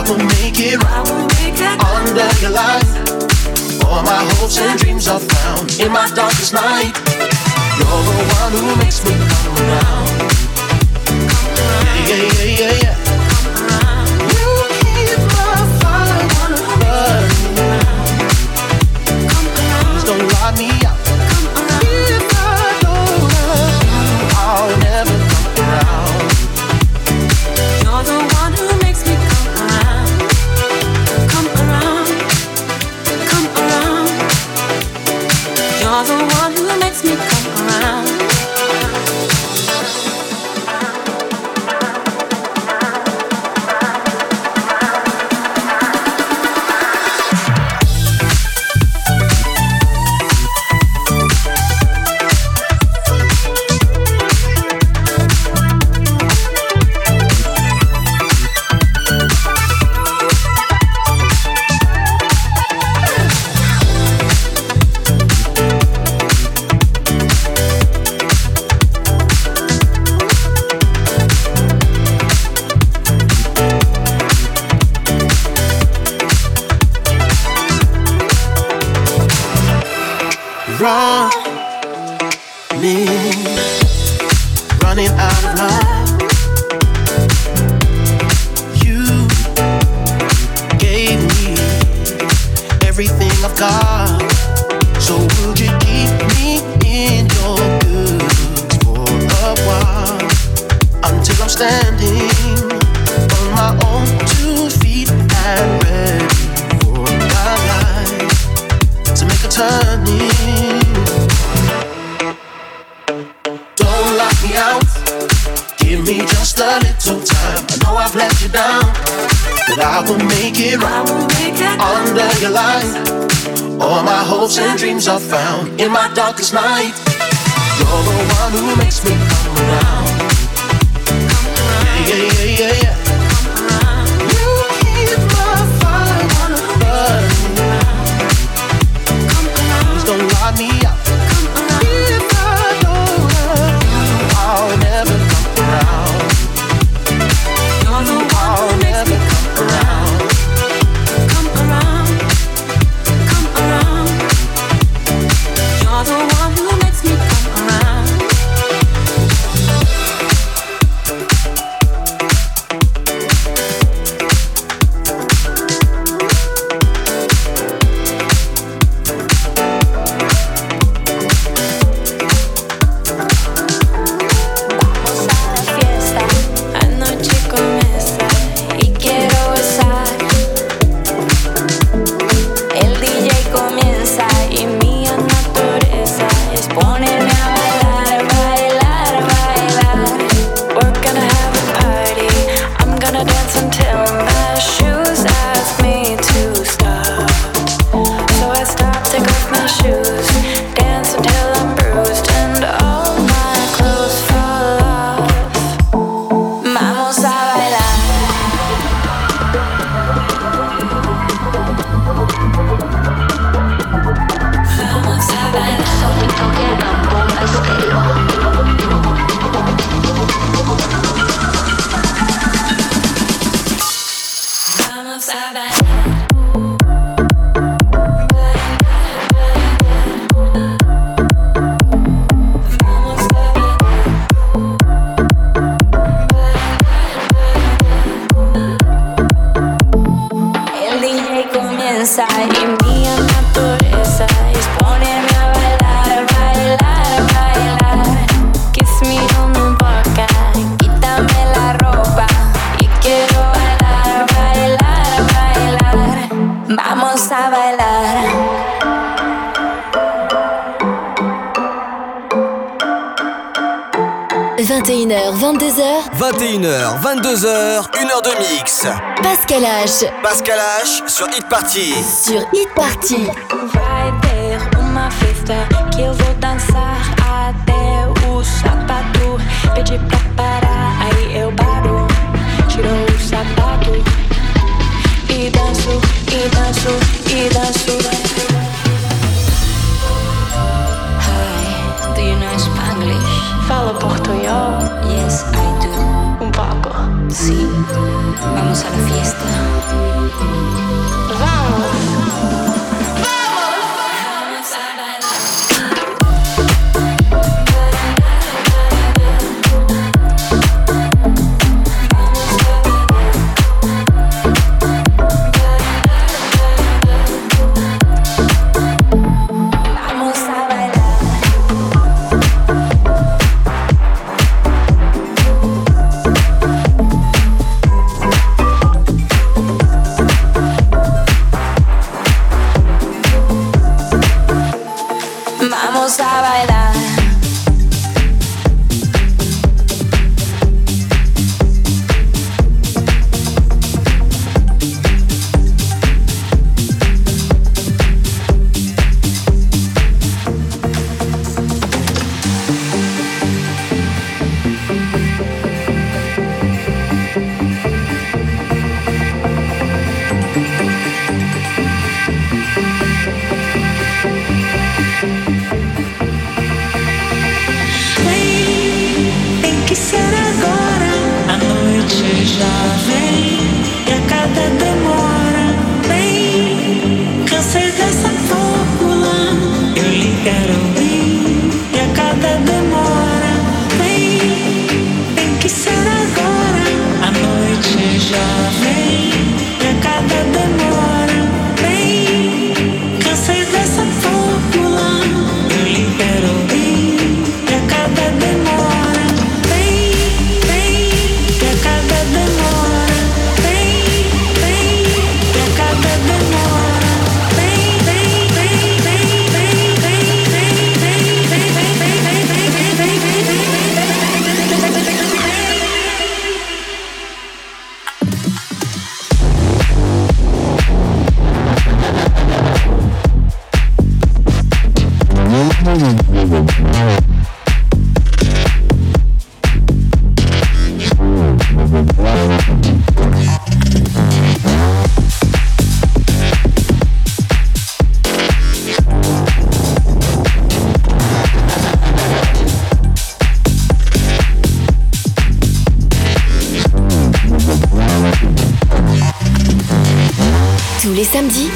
I will make it right under your light. All my hopes and dreams are found in my darkest night. You're the one who makes me come around. Yeah, yeah, yeah, yeah. I've let you down, but I will make it right under your light. All my hopes and dreams are found in my darkest night. You're the one who makes me come around. Yeah, yeah, yeah. 22h, 21h, 22h, 1h de mix. Pascal H. Pascal H sur Hit Party. Sur Hit Party. Vai ter uma festa que eu vou dançar até o sapato. Pedi pra parar, eu paro. Tirou o sapato e danço, e danço, e danço. Sí, vamos a la fiesta. Vamos.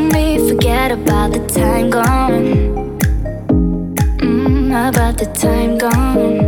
me, forget about the time gone. Mm, about the time gone.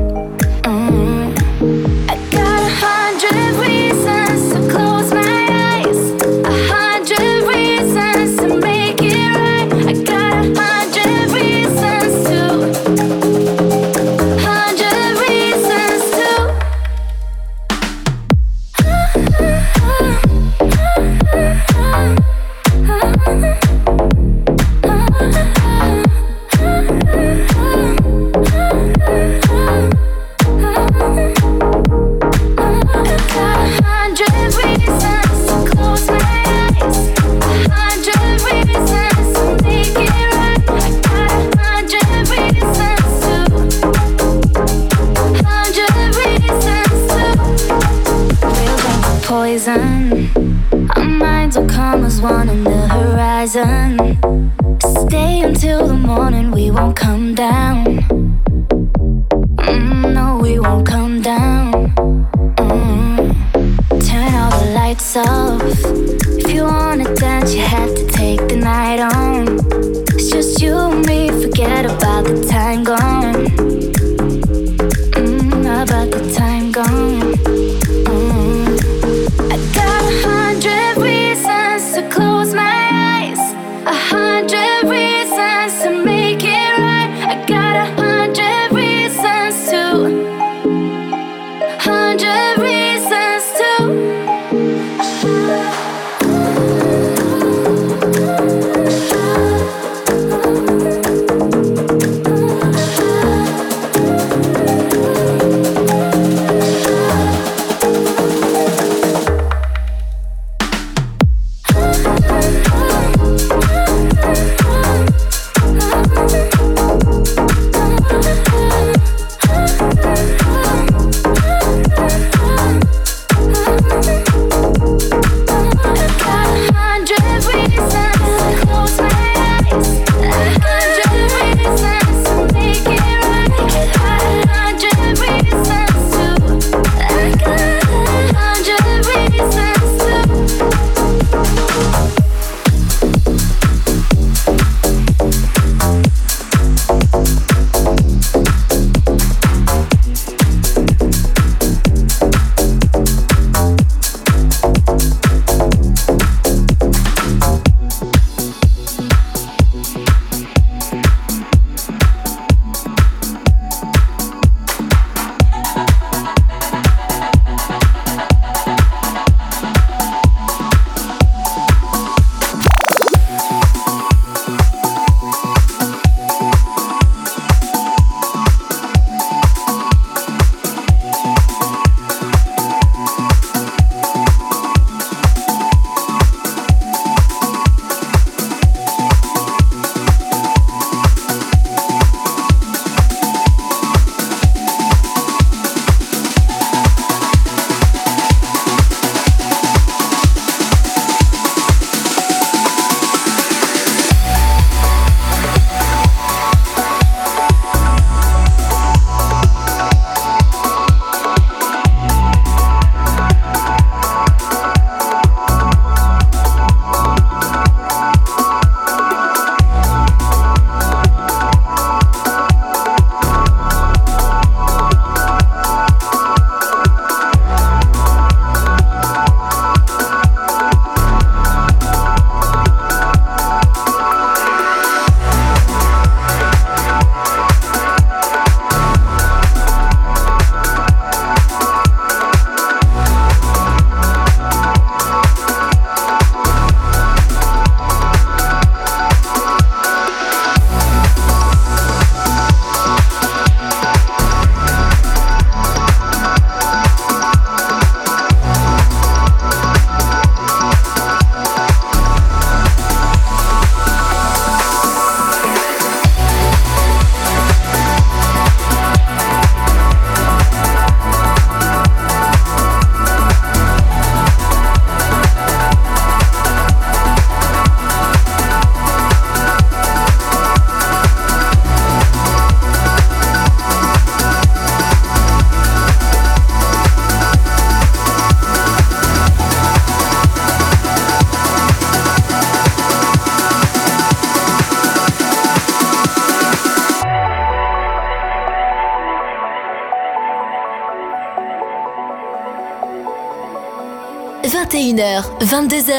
21h, 22h.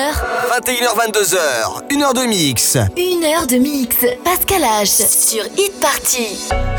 21h, 22h. 1 heure de mix. 1 heure de mix. Pascal H. Sur Hit Party.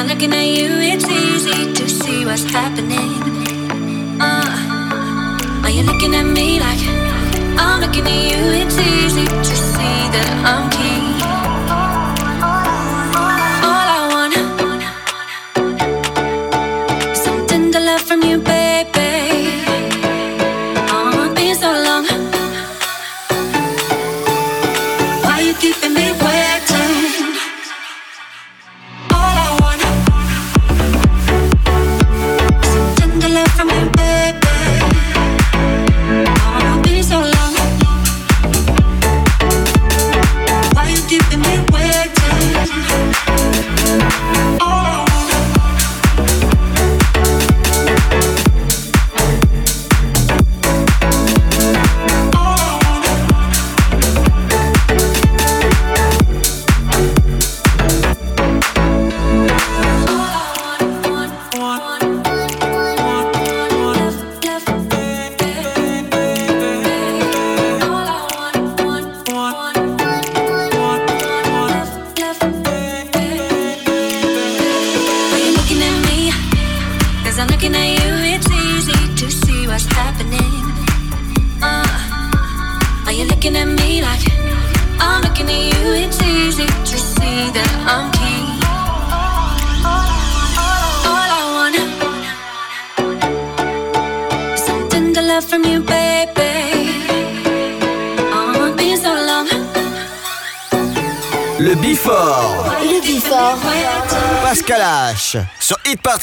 I'm looking at you, it's easy to see what's happening. Uh, are you looking at me like I'm looking at you? It's easy to see that I'm king.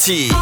气。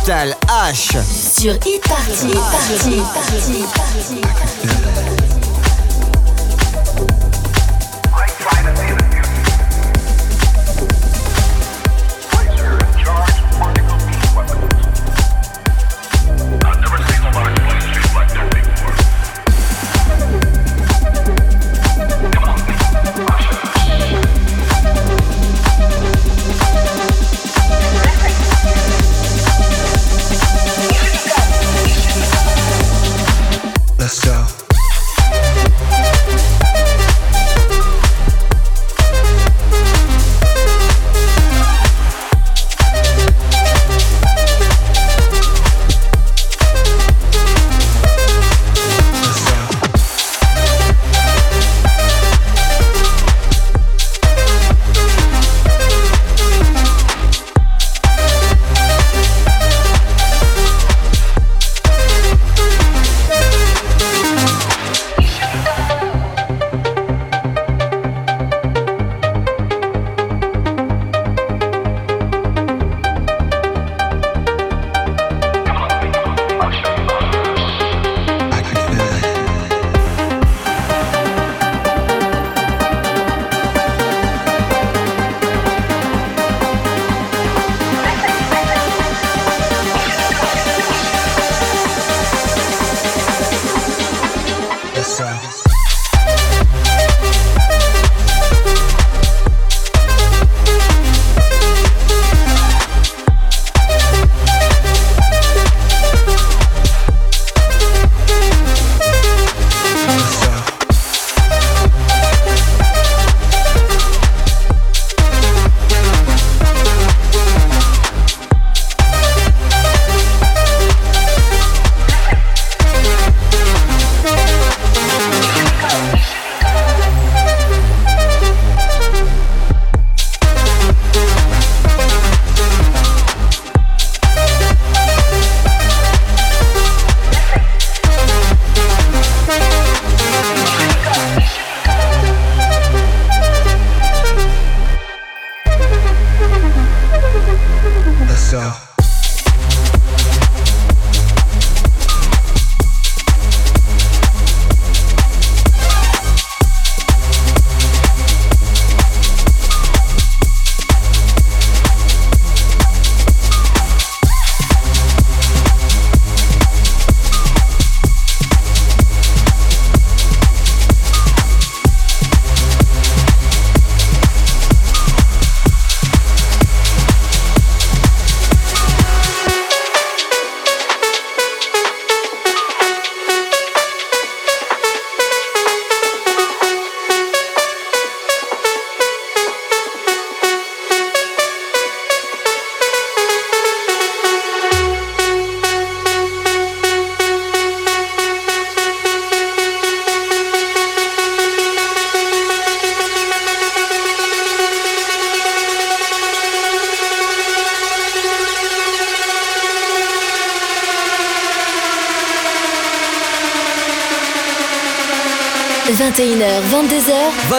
Pascal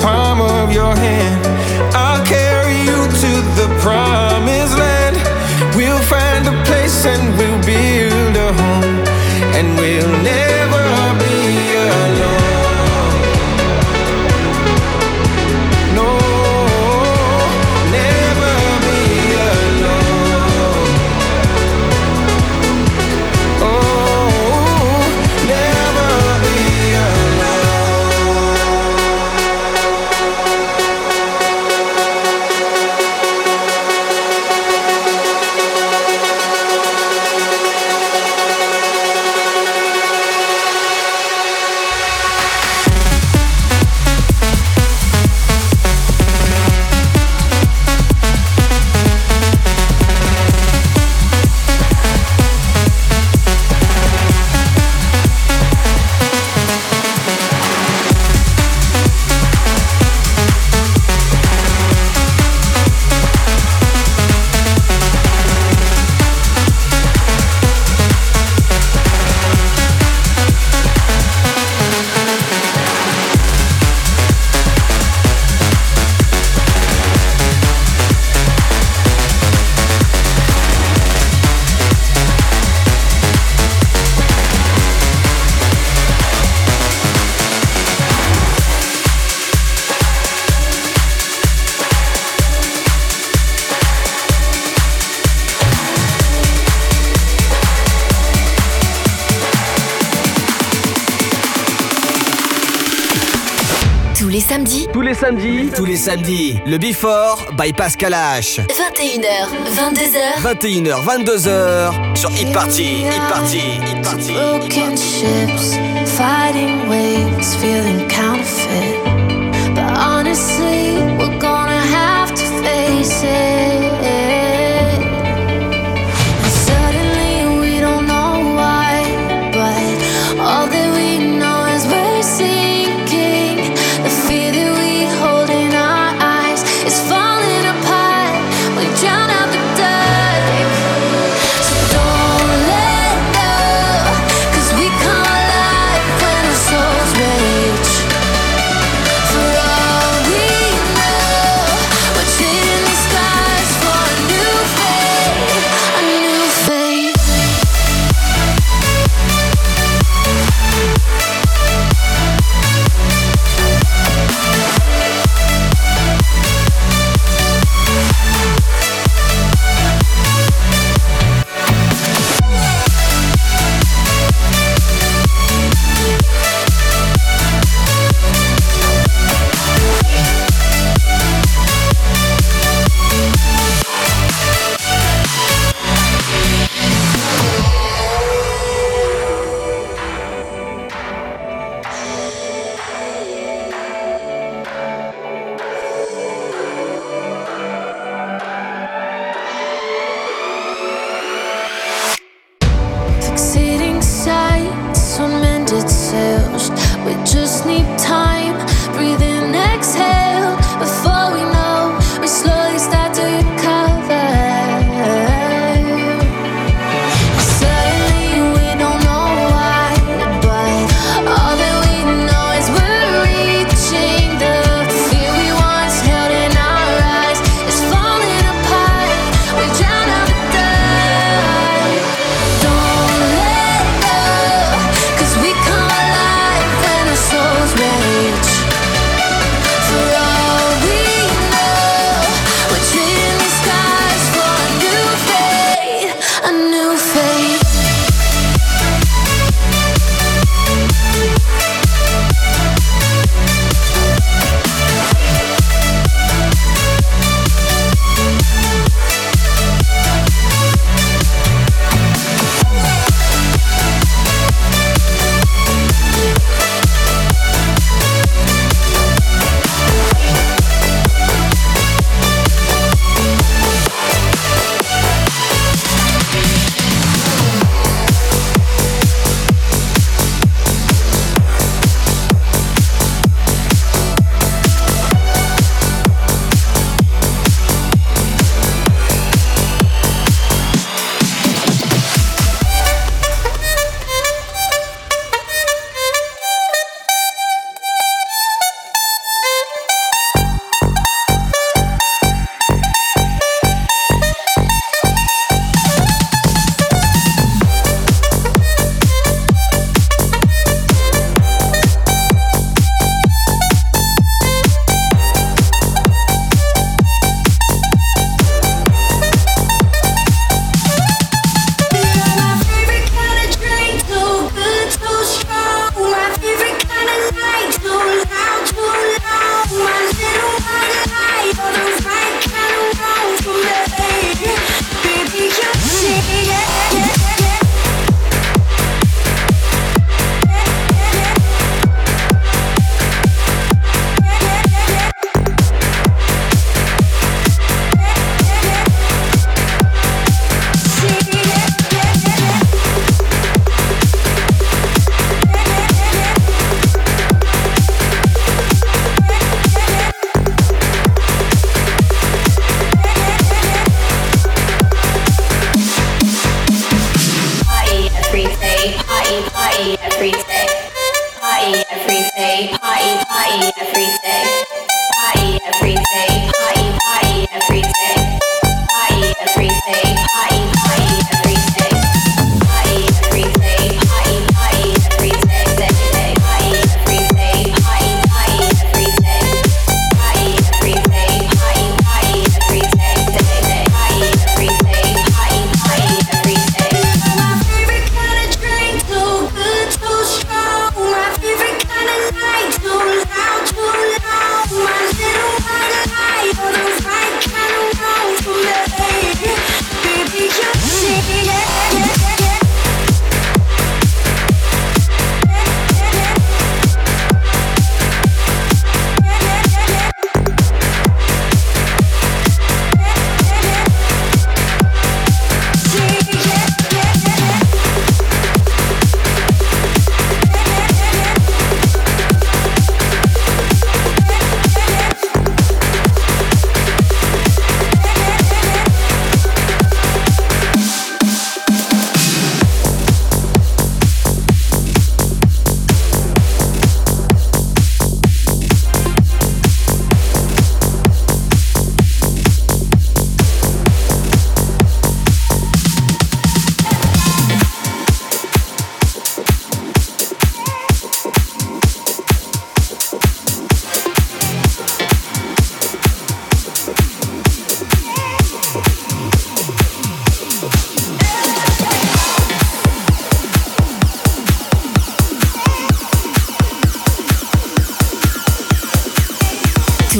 palm of your hand. I'll carry you to the promised land. We'll find a place and we'll Tous les samedis. Le Before by Pascal H. 21h, 22h. 21h, 22h. Sur Hit Party, Hit Party, Hit Party. Broken ships, fighting waves, feeling counterfeit. But honestly,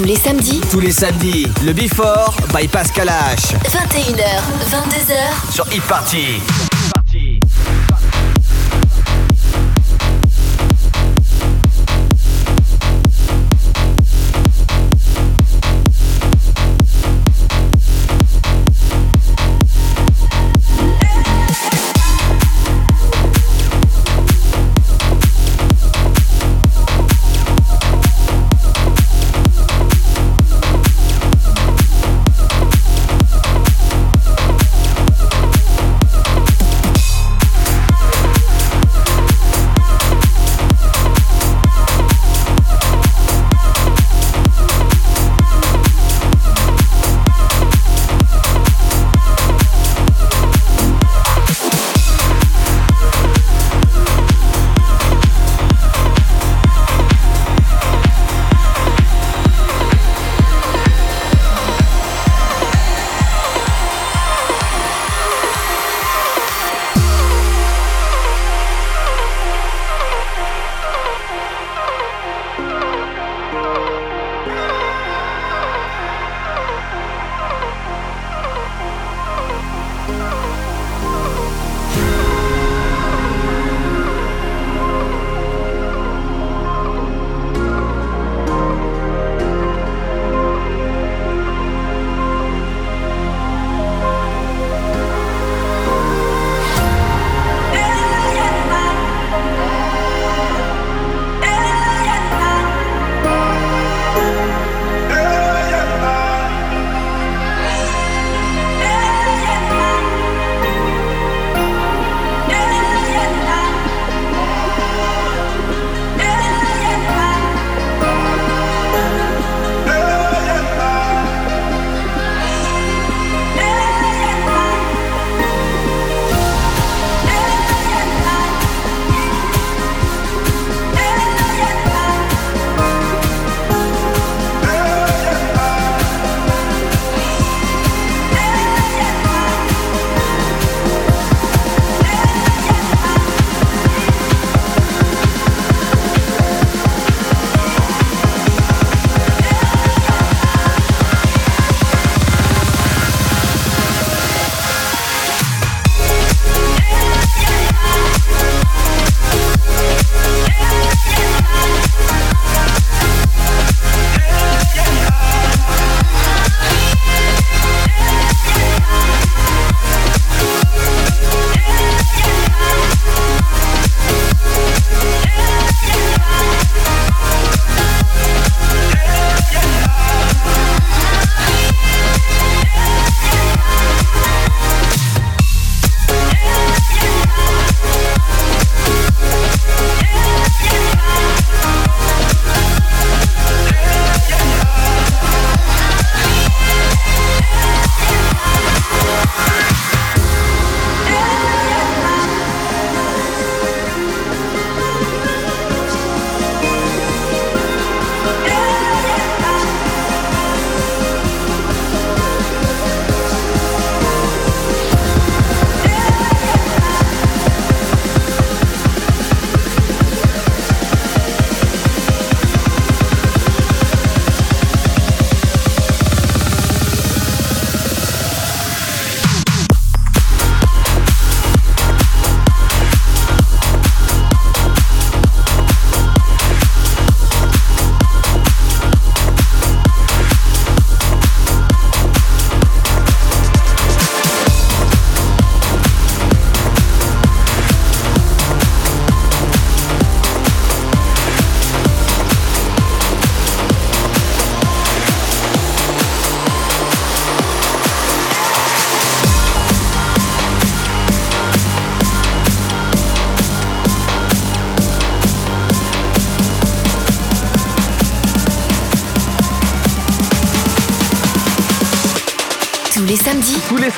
les samedis. Tous les samedis, le Before by Pascal H. 21h, 22h. Sur Hit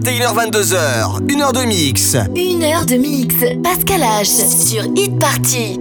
22h. 21h, 22h, 1 heure de mix. 1 heure de mix. Pascal H sur Hit Party.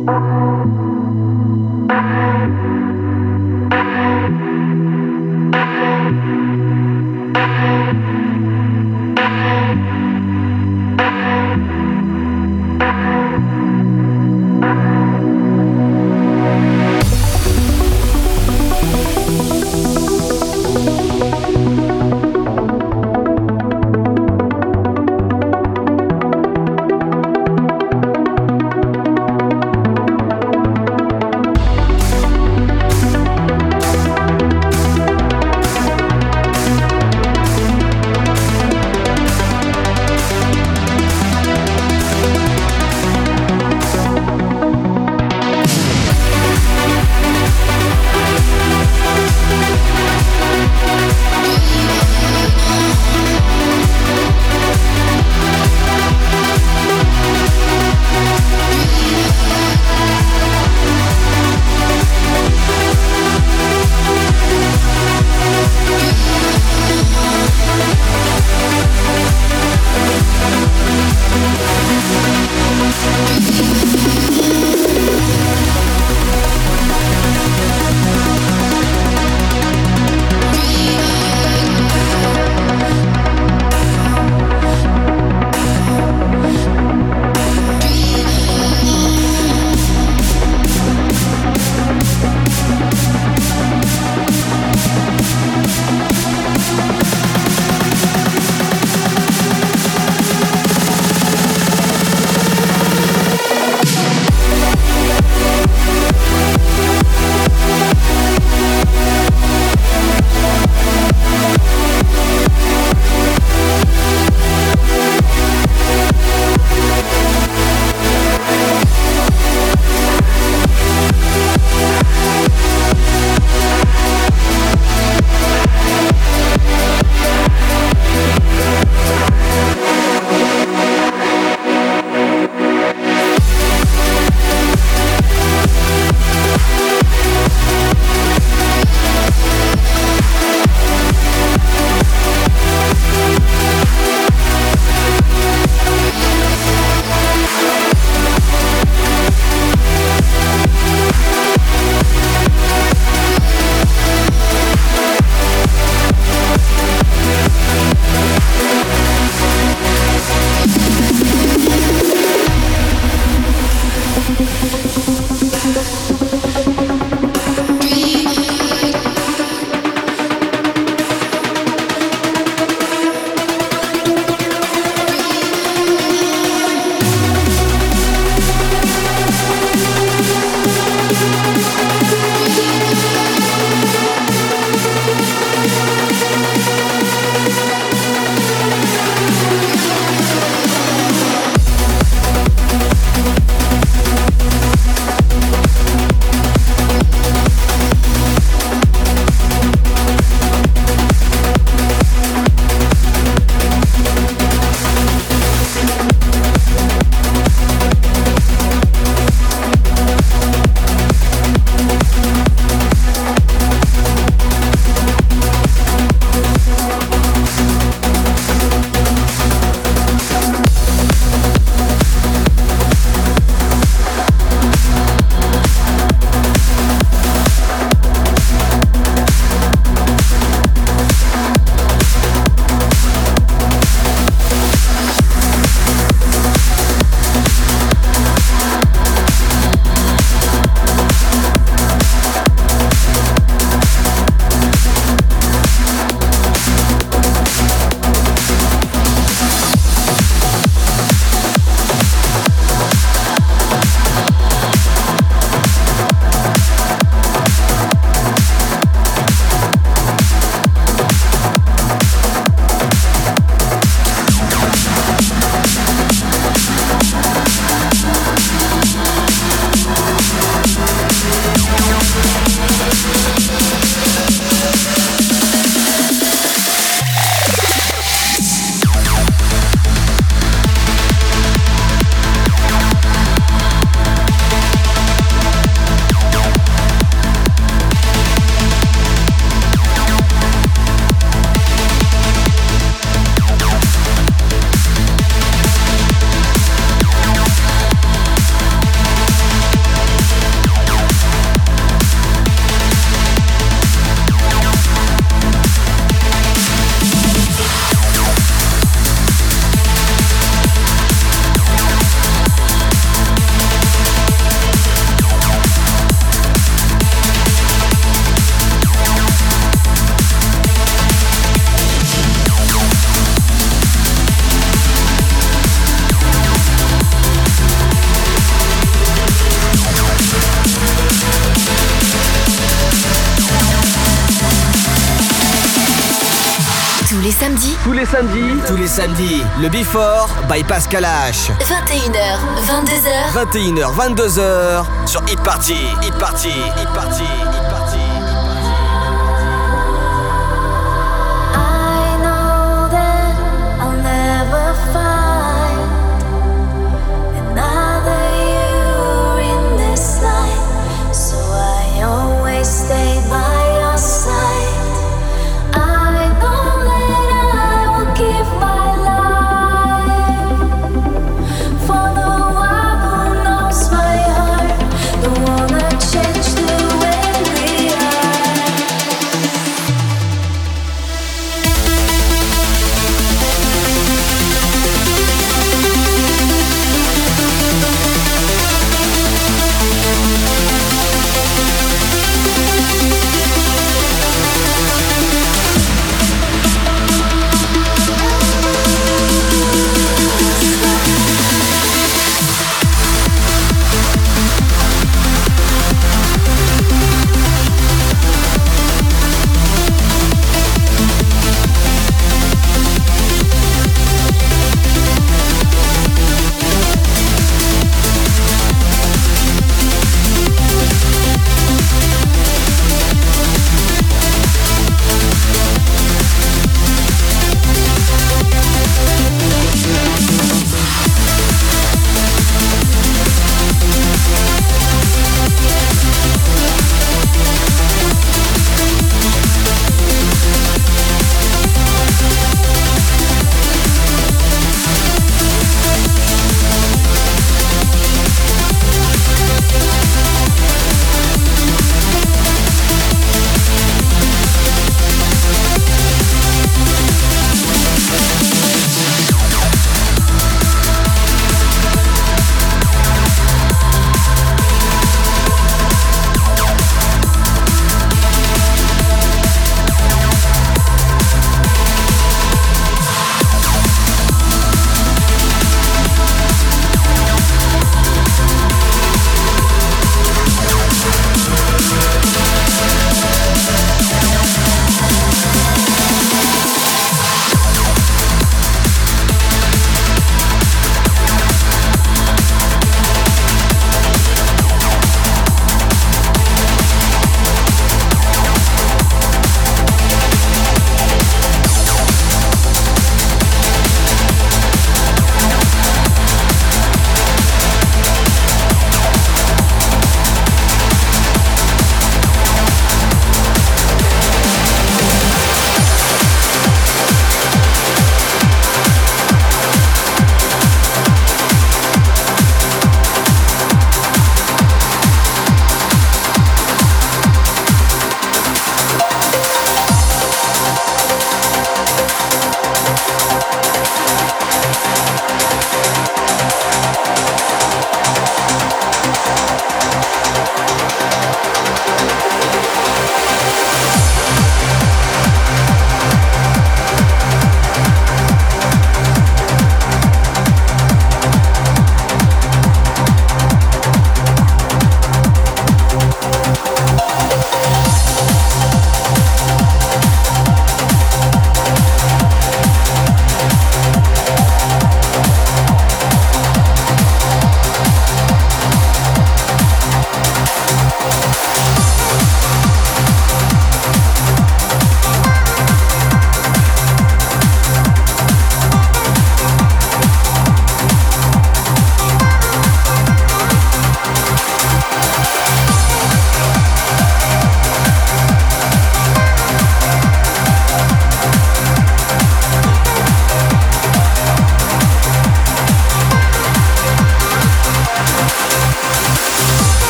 Tous les samedis. Tous les samedis. Le Before by Pascal H. 21h, 22h. 21h, 22h. Sur Hit Party. Hit Party. Hit Party. Hit Party.